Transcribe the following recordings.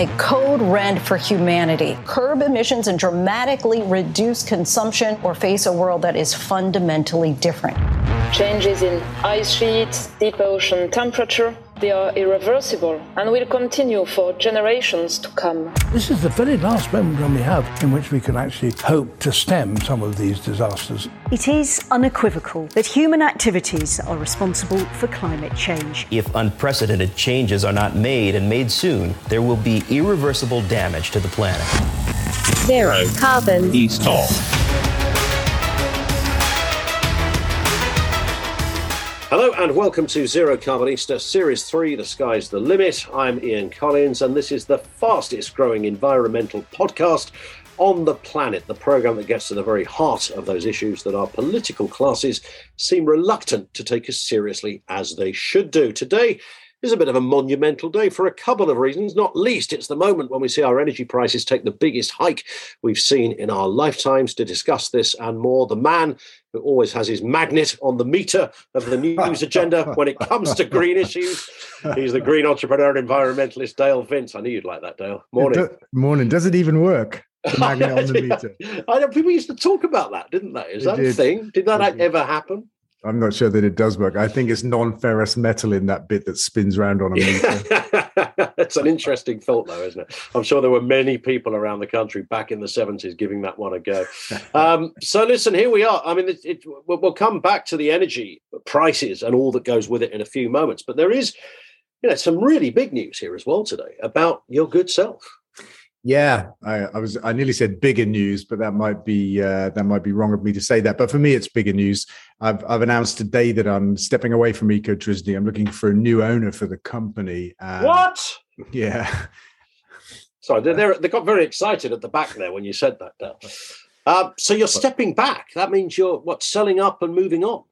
a code red for humanity. Curb emissions and dramatically reduce consumption or face a world that is fundamentally different. Changes in ice sheets, deep ocean temperature, they are irreversible and will continue for generations to come. This is the very last moment when we have in which we can actually hope to stem some of these disasters. It is unequivocal that human activities are responsible for climate change. If unprecedented changes are not made and made soon, there will be irreversible damage to the planet. Zero carbon. East Talk. Hello and welcome to Zero Carbonista Series 3 The Sky's the Limit. I'm Ian Collins and this is the fastest growing environmental podcast on the planet, the program that gets to the very heart of those issues that our political classes seem reluctant to take as seriously as they should do. Today, is a bit of a monumental day for a couple of reasons. Not least, it's the moment when we see our energy prices take the biggest hike we've seen in our lifetimes. To discuss this and more, the man who always has his magnet on the meter of the news agenda when it comes to green issues. He's the green entrepreneur and environmentalist, Dale Vince. I knew you'd like that, Dale. Morning. Do- morning. Does it even work? The magnet on the meter. I know people used to talk about that, didn't they? Is They that a did. thing? Did that did. ever happen? I'm not sure that it does work. I think it's non-ferrous metal in that bit that spins around on a meter. it's an interesting thought, though, isn't it? I'm sure there were many people around the country back in the 70s giving that one a go. Um, so, listen, here we are. I mean, it, it, we'll we'll come back to the energy prices and all that goes with it in a few moments. But there is, you know, some really big news here as well today about your good self. Yeah, I, I was. I nearly said bigger news, but that might be uh, that might be wrong of me to say that. But for me, it's bigger news. I've I've announced today that I'm stepping away from Ecotricity. I'm looking for a new owner for the company. Um, what? Yeah. Sorry, they they got very excited at the back there when you said that, Dale. Um, so you're stepping back. That means you're what selling up and moving on.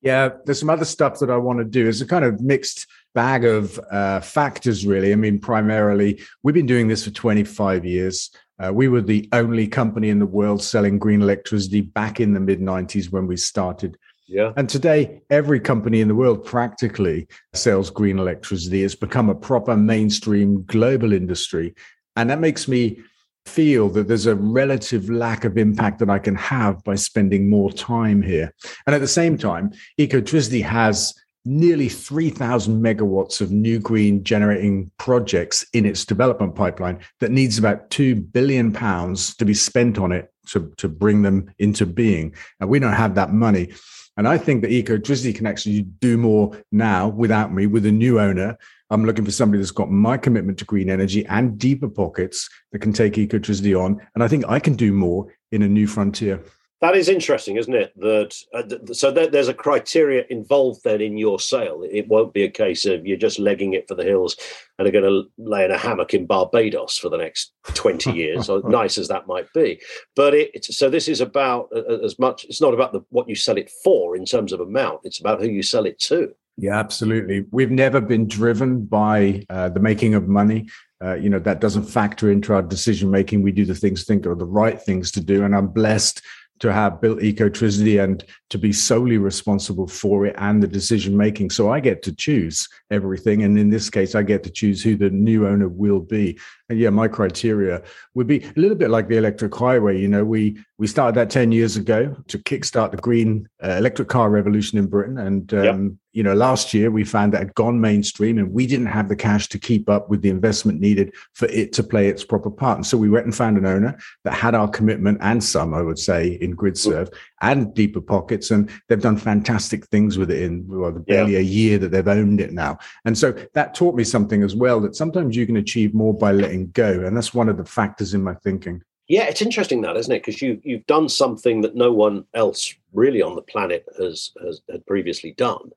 Yeah, there's some other stuff that I want to do. It's a kind of mixed bag of uh, factors, really. I mean, primarily, we've been doing this for 25 years. Uh, we were the only company in the world selling green electricity back in the mid 90s when we started. Yeah. And today, every company in the world practically sells green electricity. It's become a proper mainstream global industry. And that makes me feel that there's a relative lack of impact that I can have by spending more time here. And at the same time, Ecotricity has nearly 3,000 megawatts of new green generating projects in its development pipeline that needs about 2 billion pounds to be spent on it to, to bring them into being. And we don't have that money. And I think that Ecotricity can actually do more now without me, with a new owner. I'm looking for somebody that's got my commitment to green energy and deeper pockets that can take Ecotricity on. And I think I can do more in a new frontier. That is interesting, isn't it? That uh, th- so there, there's a criteria involved then in your sale. It won't be a case of you're just legging it for the hills and are going to lay in a hammock in Barbados for the next twenty years, or nice as that might be. But it, it's, so this is about uh, as much. It's not about the, what you sell it for in terms of amount. It's about who you sell it to. Yeah, absolutely. We've never been driven by uh, the making of money. Uh, you know, that doesn't factor into our decision making. We do the things think are the right things to do. And I'm blessed to have built Ecotricity and to be solely responsible for it and the decision making. So I get to choose everything. And in this case, I get to choose who the new owner will be. And yeah, my criteria would be a little bit like the electric highway. You know, we we started that 10 years ago to kickstart the green uh, electric car revolution in Britain. And um, Yep. you know, last year we found that had gone mainstream and we didn't have the cash to keep up with the investment needed for it to play its proper part. And so we went and found an owner that had our commitment and some, I would say, in GridServe and deeper pockets. And they've done fantastic things with it in well, barely a year that they've owned it now. And so that taught me something as well that sometimes you can achieve more by letting go. And that's one of the factors in my thinking. Yeah, it's interesting that, isn't it? Because you you've done something that no one else really on the planet has has had previously done,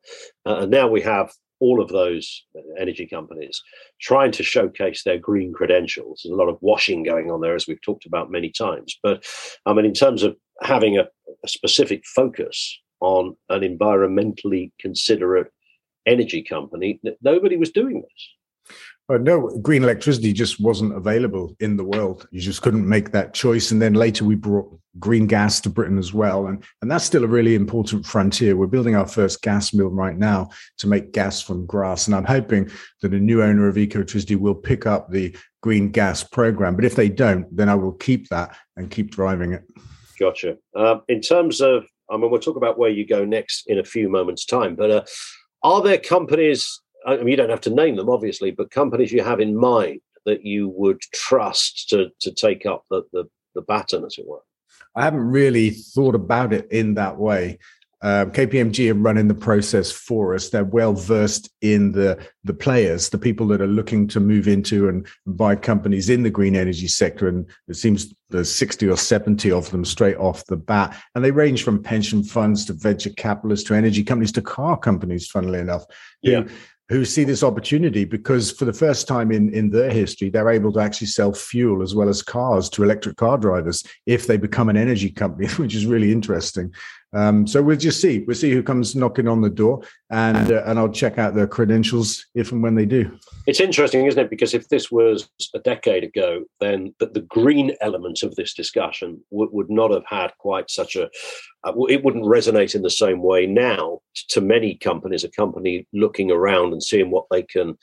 uh, and now we have all of those energy companies trying to showcase their green credentials. There's a lot of washing going on there, as we've talked about many times. But I mean, in terms of having a, a specific focus on an environmentally considerate energy company, nobody was doing this. But no, green electricity just wasn't available in the world. You just couldn't make that choice. And then later we brought green gas to Britain as well. And, and that's still a really important frontier. We're building our first gas mill right now to make gas from grass. And I'm hoping that a new owner of Ecotricity will pick up the green gas program. But if they don't, then I will keep that and keep driving it. Gotcha. Um, in terms of, I mean, we'll talk about where you go next in a few moments' time, but uh, are there companies I mean, you don't have to name them, obviously, but companies you have in mind that you would trust to to take up the the, the baton, as it were? I haven't really thought about it in that way. Um, KPMG are running the process for us. They're well versed in the the players, the people that are looking to move into and buy companies in the green energy sector. And it seems there's 60 or 70 of them straight off the bat. And they range from pension funds to venture capitalists to energy companies to car companies, funnily enough. Yeah. Who, see this opportunity because for the first time in, in their history, they're able to actually sell fuel as well as cars to electric car drivers if they become an energy company, which is really interesting. Um, so we'll just see. We'll see who comes knocking on the door, and uh, and I'll check out their credentials if and when they do. It's interesting, isn't it? Because if this was a decade ago, then the, the green element of this discussion would, would not have had quite such a. Uh, it wouldn't resonate in the same way now to many companies. A company looking around and seeing what they can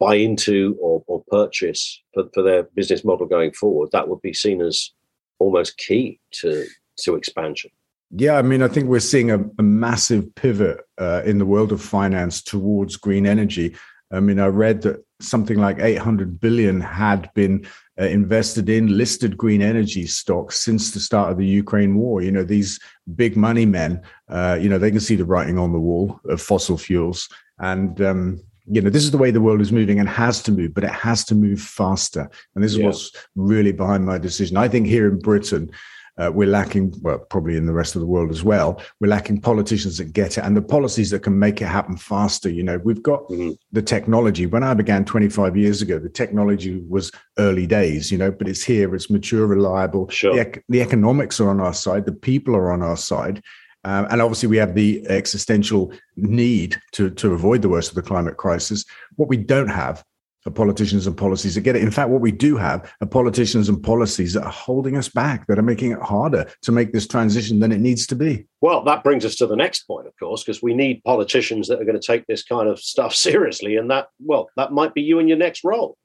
buy into or, or purchase for, for their business model going forward, that would be seen as almost key to to expansion. Yeah, I mean, I think we're seeing a, a massive pivot uh, in the world of finance towards green energy. I mean, I read that something like 800 billion had been uh, invested in listed green energy stocks since the start of the Ukraine war. You know, these big money men, uh, you know, they can see the writing on the wall of fossil fuels. And, um, you know, this is the way the world is moving and has to move, but it has to move faster. And this is yeah. what's really behind my decision. I think here in Britain, uh, we're lacking, well, probably in the rest of the world as well, we're lacking politicians that get it and the policies that can make it happen faster. You know, we've got mm-hmm. the technology. When I began 25 years ago, the technology was early days, you know, but it's here, it's mature, reliable. Sure. The, the economics are on our side, the people are on our side. Um, and obviously, we have the existential need to, to avoid the worst of the climate crisis. What we don't have politicians and policies to get it. In fact, what we do have are politicians and policies that are holding us back, that are making it harder to make this transition than it needs to be. Well, that brings us to the next point, of course, because we need politicians that are going to take this kind of stuff seriously. And that, well, that might be you in your next role.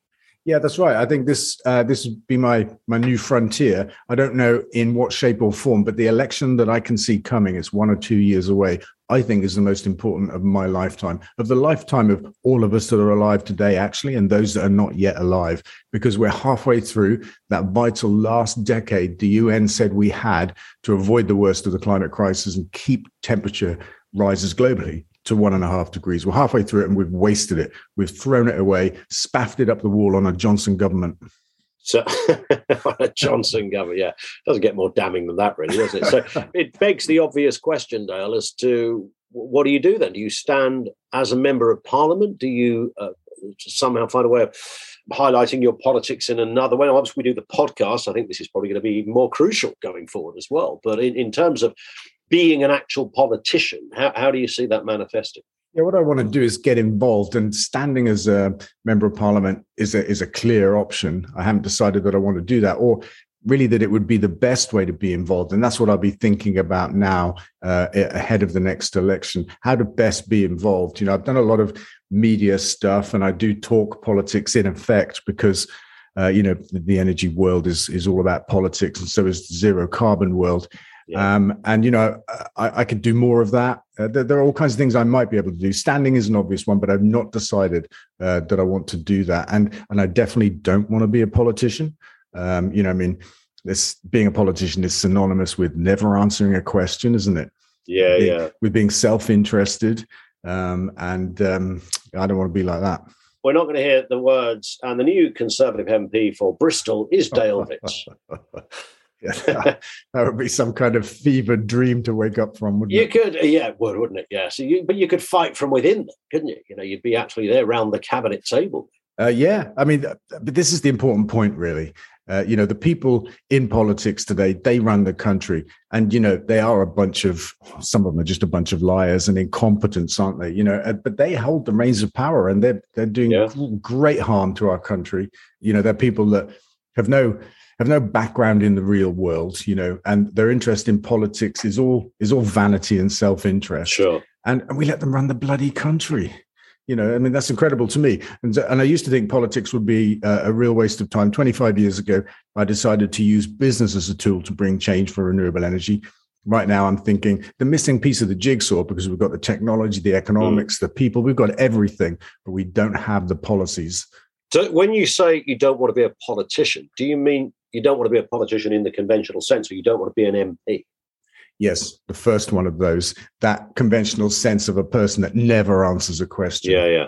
Yeah, that's right. I think this uh, this would be my my new frontier. I don't know in what shape or form, but the election that I can see coming is one or two years away. I think is the most important of my lifetime, of the lifetime of all of us that are alive today, actually, and those that are not yet alive, because we're halfway through that vital last decade the UN said we had to avoid the worst of the climate crisis and keep temperature rises globally to one and a half degrees. We're halfway through it and we've wasted it. We've thrown it away, spaffed it up the wall on a Johnson government. So Johnson government, yeah, doesn't get more damning than that, really, does it? So it begs the obvious question, Dale, as to what do you do then? Do you stand as a member of Parliament? Do you uh, somehow find a way of highlighting your politics in another way? Obviously, we do the podcast. I think this is probably going to be more crucial going forward as well. But in, in terms of being an actual politician, how, how do you see that manifesting? Yeah, what I want to do is get involved, and standing as a member of parliament is a is a clear option. I haven't decided that I want to do that, or really that it would be the best way to be involved, and that's what I'll be thinking about now uh, ahead of the next election. How to best be involved. You know, I've done a lot of media stuff, and I do talk politics in effect because. Uh, you know, the energy world is is all about politics, and so is the zero carbon world. Yeah. Um, and you know, I, I, could do more of that. Uh, there, there, are all kinds of things I might be able to do. Standing is an obvious one, but I've not decided uh, that I want to do that. And and I definitely don't want to be a politician. Um, you know, I mean, this being a politician is synonymous with never answering a question, isn't it? Yeah, yeah. With being self-interested, um, and um, I don't want to be like that. We're not going to hear the words. And the new Conservative MP for Bristol is Dale Vince. Yeah, that would be some kind of fevered dream to wake up from, wouldn't you it? could, yeah, it would, wouldn't it? Yeah. So you, but you could fight from within, couldn't you? You know, you'd be actually there around the cabinet table. Uh, yeah, I mean, but this is the important point, really. Uh, you know, the people in politics today, they run the country. And, you know, they are a bunch of, some of them are just a bunch of liars and incompetents, aren't they? You know, uh, but they hold the reins of power and they're, they're doing yeah. great harm to our country. You know, they're people that have no, have no background in the real world, you know, and their interest in politics is all, is all vanity and self-interest. Sure. And, and we let them run the bloody country you know, I mean, that's incredible to me. And, and I used to think politics would be a, a real waste of time. 25 years ago, I decided to use business as a tool to bring change for renewable energy. Right now, I'm thinking the missing piece of the jigsaw because we've got the technology, the economics, mm. the people, we've got everything, but we don't have the policies. So, when you say you don't want to be a politician, do you mean you don't want to be a politician in the conventional sense, or you don't want to be an MP? Yes, the first one of those, that conventional sense of a person that never answers a question. Yeah, yeah.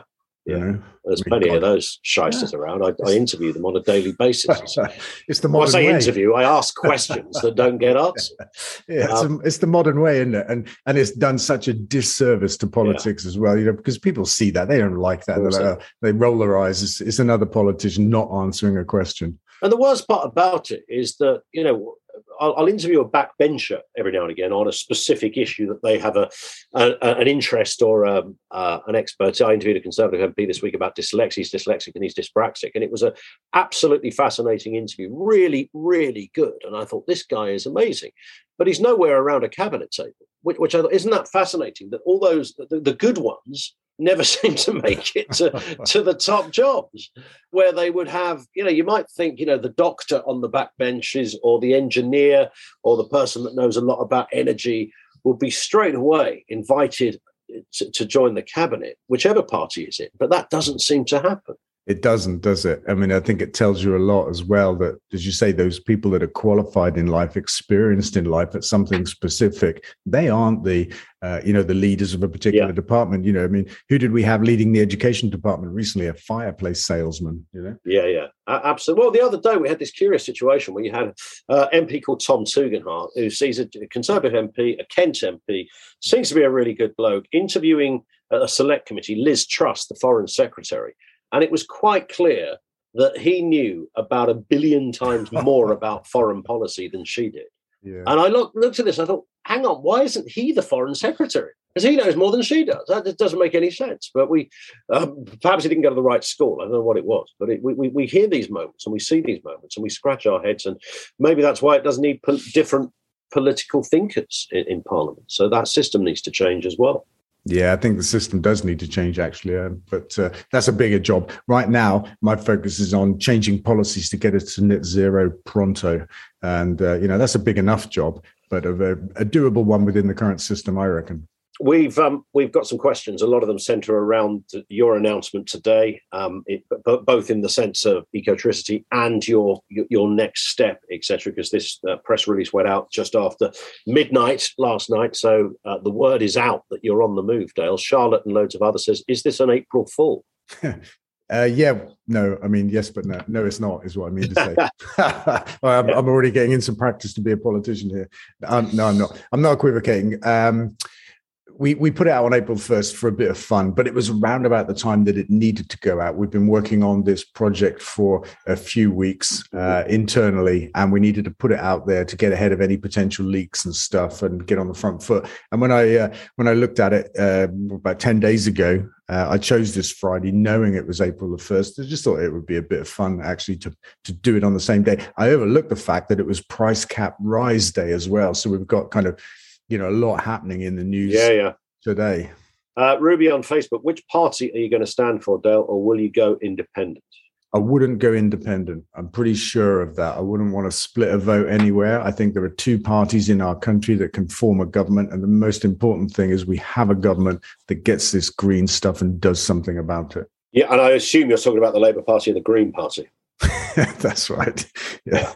Yeah, you know? there's plenty of those shysters yeah. around. I, I, interview them on a daily basis. it's the modern when I say way. interview, I ask questions that don't get answered. yeah, it's, um, a, it's, the modern way, isn't it? And and it's done such a disservice to politics yeah. as well. You know, because people see that they don't like that. Like, oh, they roll their eyes. It's, it's another politician not answering a question. And the worst part about it is that you know I'll, I'll, interview a backbencher every now and again on a specific issue that they have a, a an interest or um, uh, an expert. I interviewed a Conservative MP this week about dyslexia. He's dyslexic and he's dyspraxic, and it was an absolutely fascinating interview. Really, really good. And I thought this guy is amazing, but he's nowhere around a cabinet table. Which, which I thought isn't that fascinating that all those the, the good ones never seem to make it to, to the top jobs where they would have, you know, you might think, you know, the doctor on the back benches or the engineer or the person that knows a lot about energy would be straight away invited to, to join the cabinet, whichever party is it. But that doesn't seem to happen. It doesn't, does it? I mean, I think it tells you a lot as well that, as you say, those people that are qualified in life, experienced in life at something specific, they aren't the, uh, you know, the leaders of a particular yeah. department. You know, I mean, who did we have leading the education department recently? A fireplace salesman. You know? Yeah, yeah, uh, absolutely. Well, the other day we had this curious situation where you had uh, MP called Tom Tugendhat, who sees a Conservative MP, a Kent MP, seems to be a really good bloke, interviewing a select committee, Liz Truss, the Foreign Secretary and it was quite clear that he knew about a billion times more about foreign policy than she did. Yeah. And I look, looked at this, I thought, hang on, why isn't he the foreign secretary? Because he knows more than she does. That doesn't make any sense. But we, um, perhaps he didn't go to the right school. I don't know what it was. But it, we, we, we hear these moments and we see these moments and we scratch our heads. And maybe that's why it doesn't need po- different political thinkers in, in Parliament. So that system needs to change as well. Yeah, I think the system does need to change actually, uh, but uh, that's a bigger job. Right now, my focus is on changing policies to get us to net zero pronto, and uh, you know that's a big enough job, but a, a doable one within the current system, I reckon. We've um, we've got some questions. A lot of them centre around your announcement today, um, it, both in the sense of ecotricity and your your next step, etc. Because this uh, press release went out just after midnight last night, so uh, the word is out that you're on the move, Dale. Charlotte and loads of others says, "Is this an April Fool?" Uh, yeah, no, I mean, yes, but no, no, it's not, is what I mean to say. I'm, I'm, already getting in some practice to be a politician here. Um, no, I'm not. I'm not equivocating. Um, we we put it out on April 1st for a bit of fun, but it was around about the time that it needed to go out. We've been working on this project for a few weeks uh, internally, and we needed to put it out there to get ahead of any potential leaks and stuff and get on the front foot. And when I uh, when I looked at it uh, about 10 days ago, uh, I chose this Friday knowing it was April the 1st. I just thought it would be a bit of fun actually to, to do it on the same day. I overlooked the fact that it was price cap rise day as well. So we've got kind of you know a lot happening in the news yeah, yeah. today. Uh, Ruby on Facebook, which party are you going to stand for, Dale, or will you go independent? I wouldn't go independent. I'm pretty sure of that. I wouldn't want to split a vote anywhere. I think there are two parties in our country that can form a government. And the most important thing is we have a government that gets this green stuff and does something about it. Yeah. And I assume you're talking about the Labour Party and the Green Party. That's right. Yeah, yeah.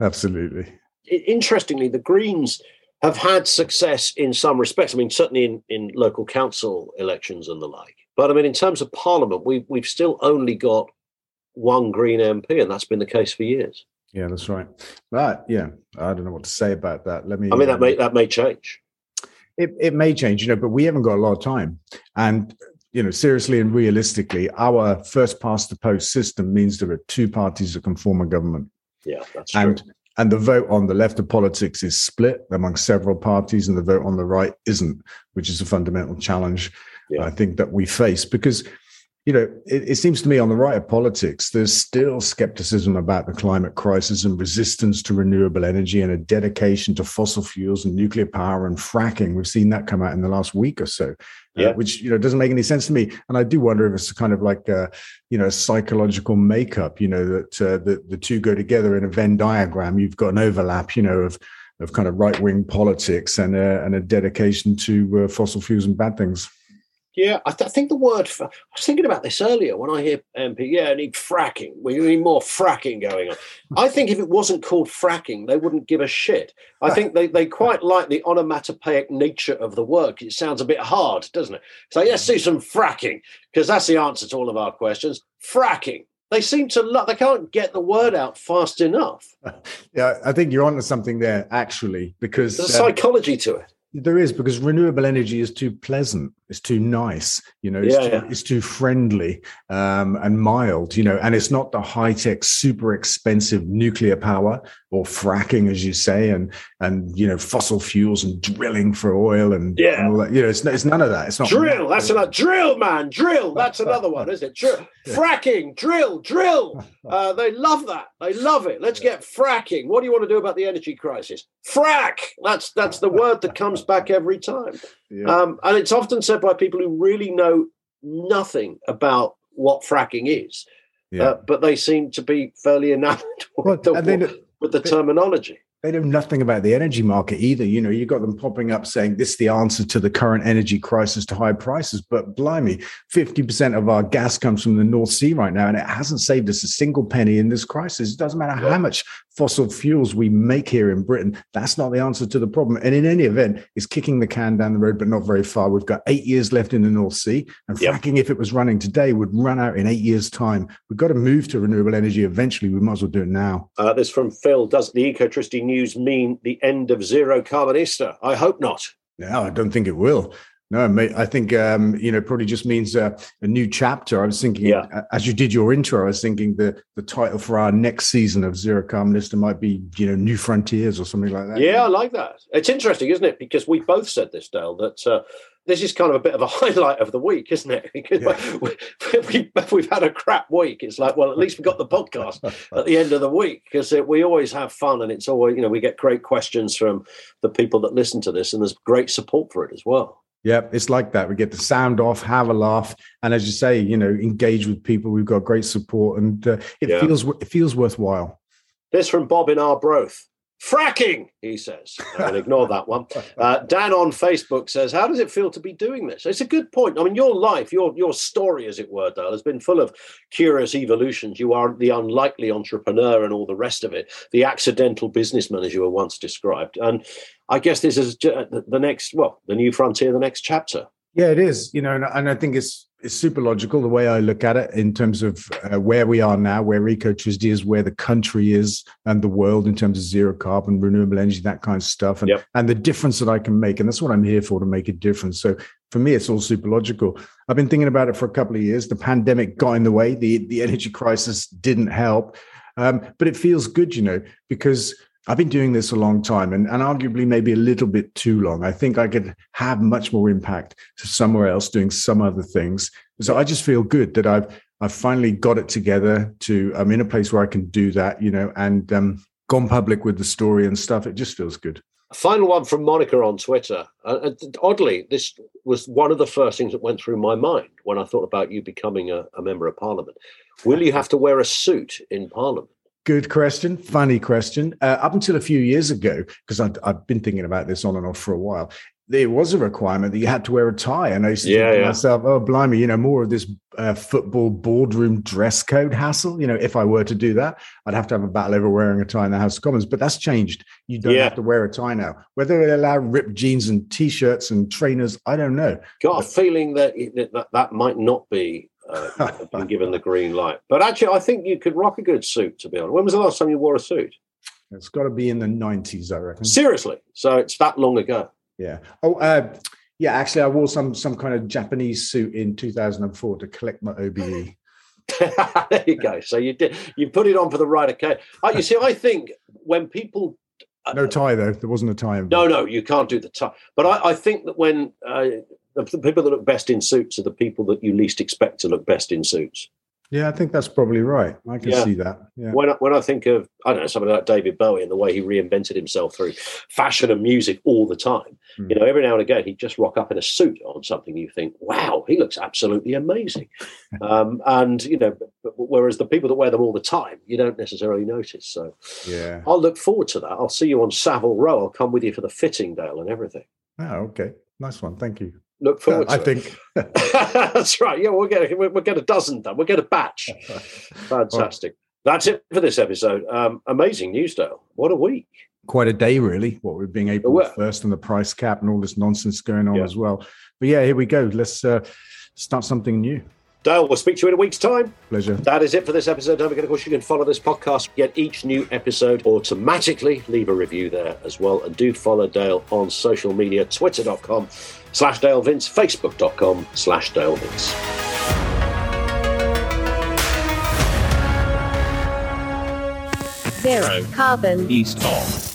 absolutely. Interestingly, the Greens have had success in some respects. I mean, certainly in, in local council elections and the like. But I mean, in terms of parliament, we, we've still only got one Green MP, and that's been the case for years. Yeah, that's right. But yeah, I don't know what to say about that. Let me. I mean, that um, may that may change. It it may change, you know, but we haven't got a lot of time, and you know, seriously and realistically, our first past the post system means there are two parties that can form a government. Yeah, that's true. And the vote on the left of politics is split among several parties, and the vote on the right isn't, which is a fundamental challenge Yeah. I think that we face because you know, it, it, seems to me on the right of politics, there's still skepticism about the climate crisis and resistance to renewable energy and a dedication to fossil fuels and nuclear power and fracking. We've seen that come out in the last week or so, yeah. uh, which you know doesn't make any sense to me. And I do wonder if it's kind of like a, you know psychological makeup. You know that uh, the the two go together in a Venn diagram. You've got an overlap. You know of of kind of right wing politics and a, and a dedication to uh, fossil fuels and bad things. Yeah, I, th- I, think the word. I was thinking about this earlier when I hear MP. Yeah, I need fracking. We need more fracking going on. I think if it wasn't called fracking, they wouldn't give a shit. I think they, they quite like the onomatopoeic nature of the work. It sounds a bit hard, doesn't it? So let's do some fracking because that's the answer to all of our questions. Fracking. They seem to they can't get the word out fast enough. Yeah, I think you're onto something there actually because there's a psychology um, to it. There is because renewable energy is too pleasant. It's too nice. You know, it's, yeah, too, yeah. it's too friendly um, and mild. You know, and it's not the high tech, super expensive nuclear power or fracking, as you say, and and you know fossil fuels and drilling for oil and yeah, and all that. You know, it's it's none of that. It's not drill. That's another drill, man. Drill. That's another one, isn't it? Drill. Fracking. Drill. Drill. Uh, they love that. They love it. Let's get fracking. What do you want to do about the energy crisis? Frack. That's that's the word that comes back every time. Yeah. Um, and it's often said by people who really know nothing about what fracking is, yeah. uh, but they seem to be fairly enamored with, well, the, they, with the terminology. They know nothing about the energy market either. You know, you got them popping up saying this is the answer to the current energy crisis to high prices. But blimey, 50% of our gas comes from the North Sea right now, and it hasn't saved us a single penny in this crisis. It doesn't matter yeah. how much fossil fuels we make here in Britain. That's not the answer to the problem. And in any event, it's kicking the can down the road, but not very far. We've got eight years left in the North Sea, and yep. fracking, if it was running today, would run out in eight years' time. We've got to move to renewable energy eventually. We might as well do it now. Uh, this from Phil. Does the Ecotricity news mean the end of zero carbonista? I hope not. No, I don't think it will. No, mate, I think um, you know probably just means uh, a new chapter. I was thinking, yeah. as you did your intro, I was thinking the the title for our next season of Zero Carbonista might be you know New Frontiers or something like that. Yeah, I like that. It's interesting, isn't it? Because we both said this, Dale, that uh, this is kind of a bit of a highlight of the week, isn't it? Because yeah. we, we, we've had a crap week. It's like, well, at least we got the podcast at the end of the week because we always have fun and it's always, you know, we get great questions from the people that listen to this and there's great support for it as well. Yeah, it's like that. We get the sound off, have a laugh, and as you say, you know, engage with people. We've got great support, and uh, it Yeah. feels it feels worthwhile. This from Bob in Arbroath. Fracking, he says. I ignore that one. Uh, Dan on Facebook says, "How does it feel to be doing this?" It's a good point. I mean, your life, your your story, as it were, Dale, has been full of curious evolutions. You are the unlikely entrepreneur and all the rest of it, the accidental businessman, as you were once described. And I guess this is the next, well, the new frontier, the next chapter. Yeah, it is. You know, and, and I think it's it's super logical the way I look at it in terms of uh, where we are now, where Ecotricity is, where the country is, and the world in terms of zero carbon, renewable energy, that kind of stuff, and Yep. and the difference that I can make, and that's what I'm here for to make a difference. So for me, it's all super logical. I've been thinking about it for a couple of years. The pandemic got in the way. the The energy crisis didn't help, um, but it feels good, you know, because I've been doing this a long time and, and arguably maybe a little bit too long. I think I could have much more impact somewhere else doing some other things. So I just feel good that I've I've finally got it together to I'm in a place where I can do that, you know, and um, gone public with the story and stuff. It just feels good. Final one from Monica on Twitter. Uh, uh, oddly, this was one of the first things that went through my mind when I thought about you becoming a, a member of Parliament. Will you have to wear a suit in Parliament? Good question. Funny question. Uh, up until a few years ago, because I've, I've been thinking about this on and off for a while, there was a requirement that you had to wear a tie. And I used to Yeah, think to yeah. myself, oh, blimey, you know, more of this uh, football boardroom dress code hassle. You know, if I were to do that, I'd have to have a battle over wearing a tie in the House of Commons. But that's changed. You don't Yeah. have to wear a tie now. Whether they allow ripped jeans and t shirts and trainers, I don't know. Got a feeling that that, that might not be uh, been given the green light. But actually, I think you could rock a good suit, to be honest. When was the last time you wore a suit? It's got to be in the 90s, I reckon. Seriously. So it's that long ago. Yeah. Oh, uh, Yeah, actually, I wore some some kind of Japanese suit in 2004 to collect my OBE. there you go. So you did you put it on for the right occasion. Uh, you see, I think when people no tie though, there wasn't a tie. No, no, you can't do the tie. But I, I think that when uh, the, the people that look best in suits are the people that you least expect to look best in suits. Yeah, I think that's probably right. I can Yeah. see that. Yeah. When I, when I think of I don't know somebody like David Bowie and the way he reinvented himself through fashion and music all the time, Hmm. you know, every now and again he'd just rock up in a suit on something you think, wow, he looks absolutely amazing. um, and you know, whereas the people that wear them all the time, you don't necessarily notice. So Yeah. I'll look forward to that. I'll see you on Savile Row. I'll come with you for the fitting, Dale, and everything. Oh, okay. Nice one. Thank you. Look forward. I to it. think. That's right. Yeah, we'll get we'll, we'll get a dozen done. We'll get a batch. Fantastic. That's it for this episode. Um, amazing news, Dale. What a week. Quite a day, really. What with being April Well- first and the price cap and all this nonsense going on Yeah. as well. But yeah, here we go. Let's uh, start something new. Dale, we'll speak to you in a week's time. Pleasure. That is it for this episode. Don't forget, of course, you can follow this podcast, get each new episode automatically. Leave a review there as well. And do follow Dale on social media, twitter.com slash Dale Vince, facebook.com slash Dale Vince. Zero carbon. East of.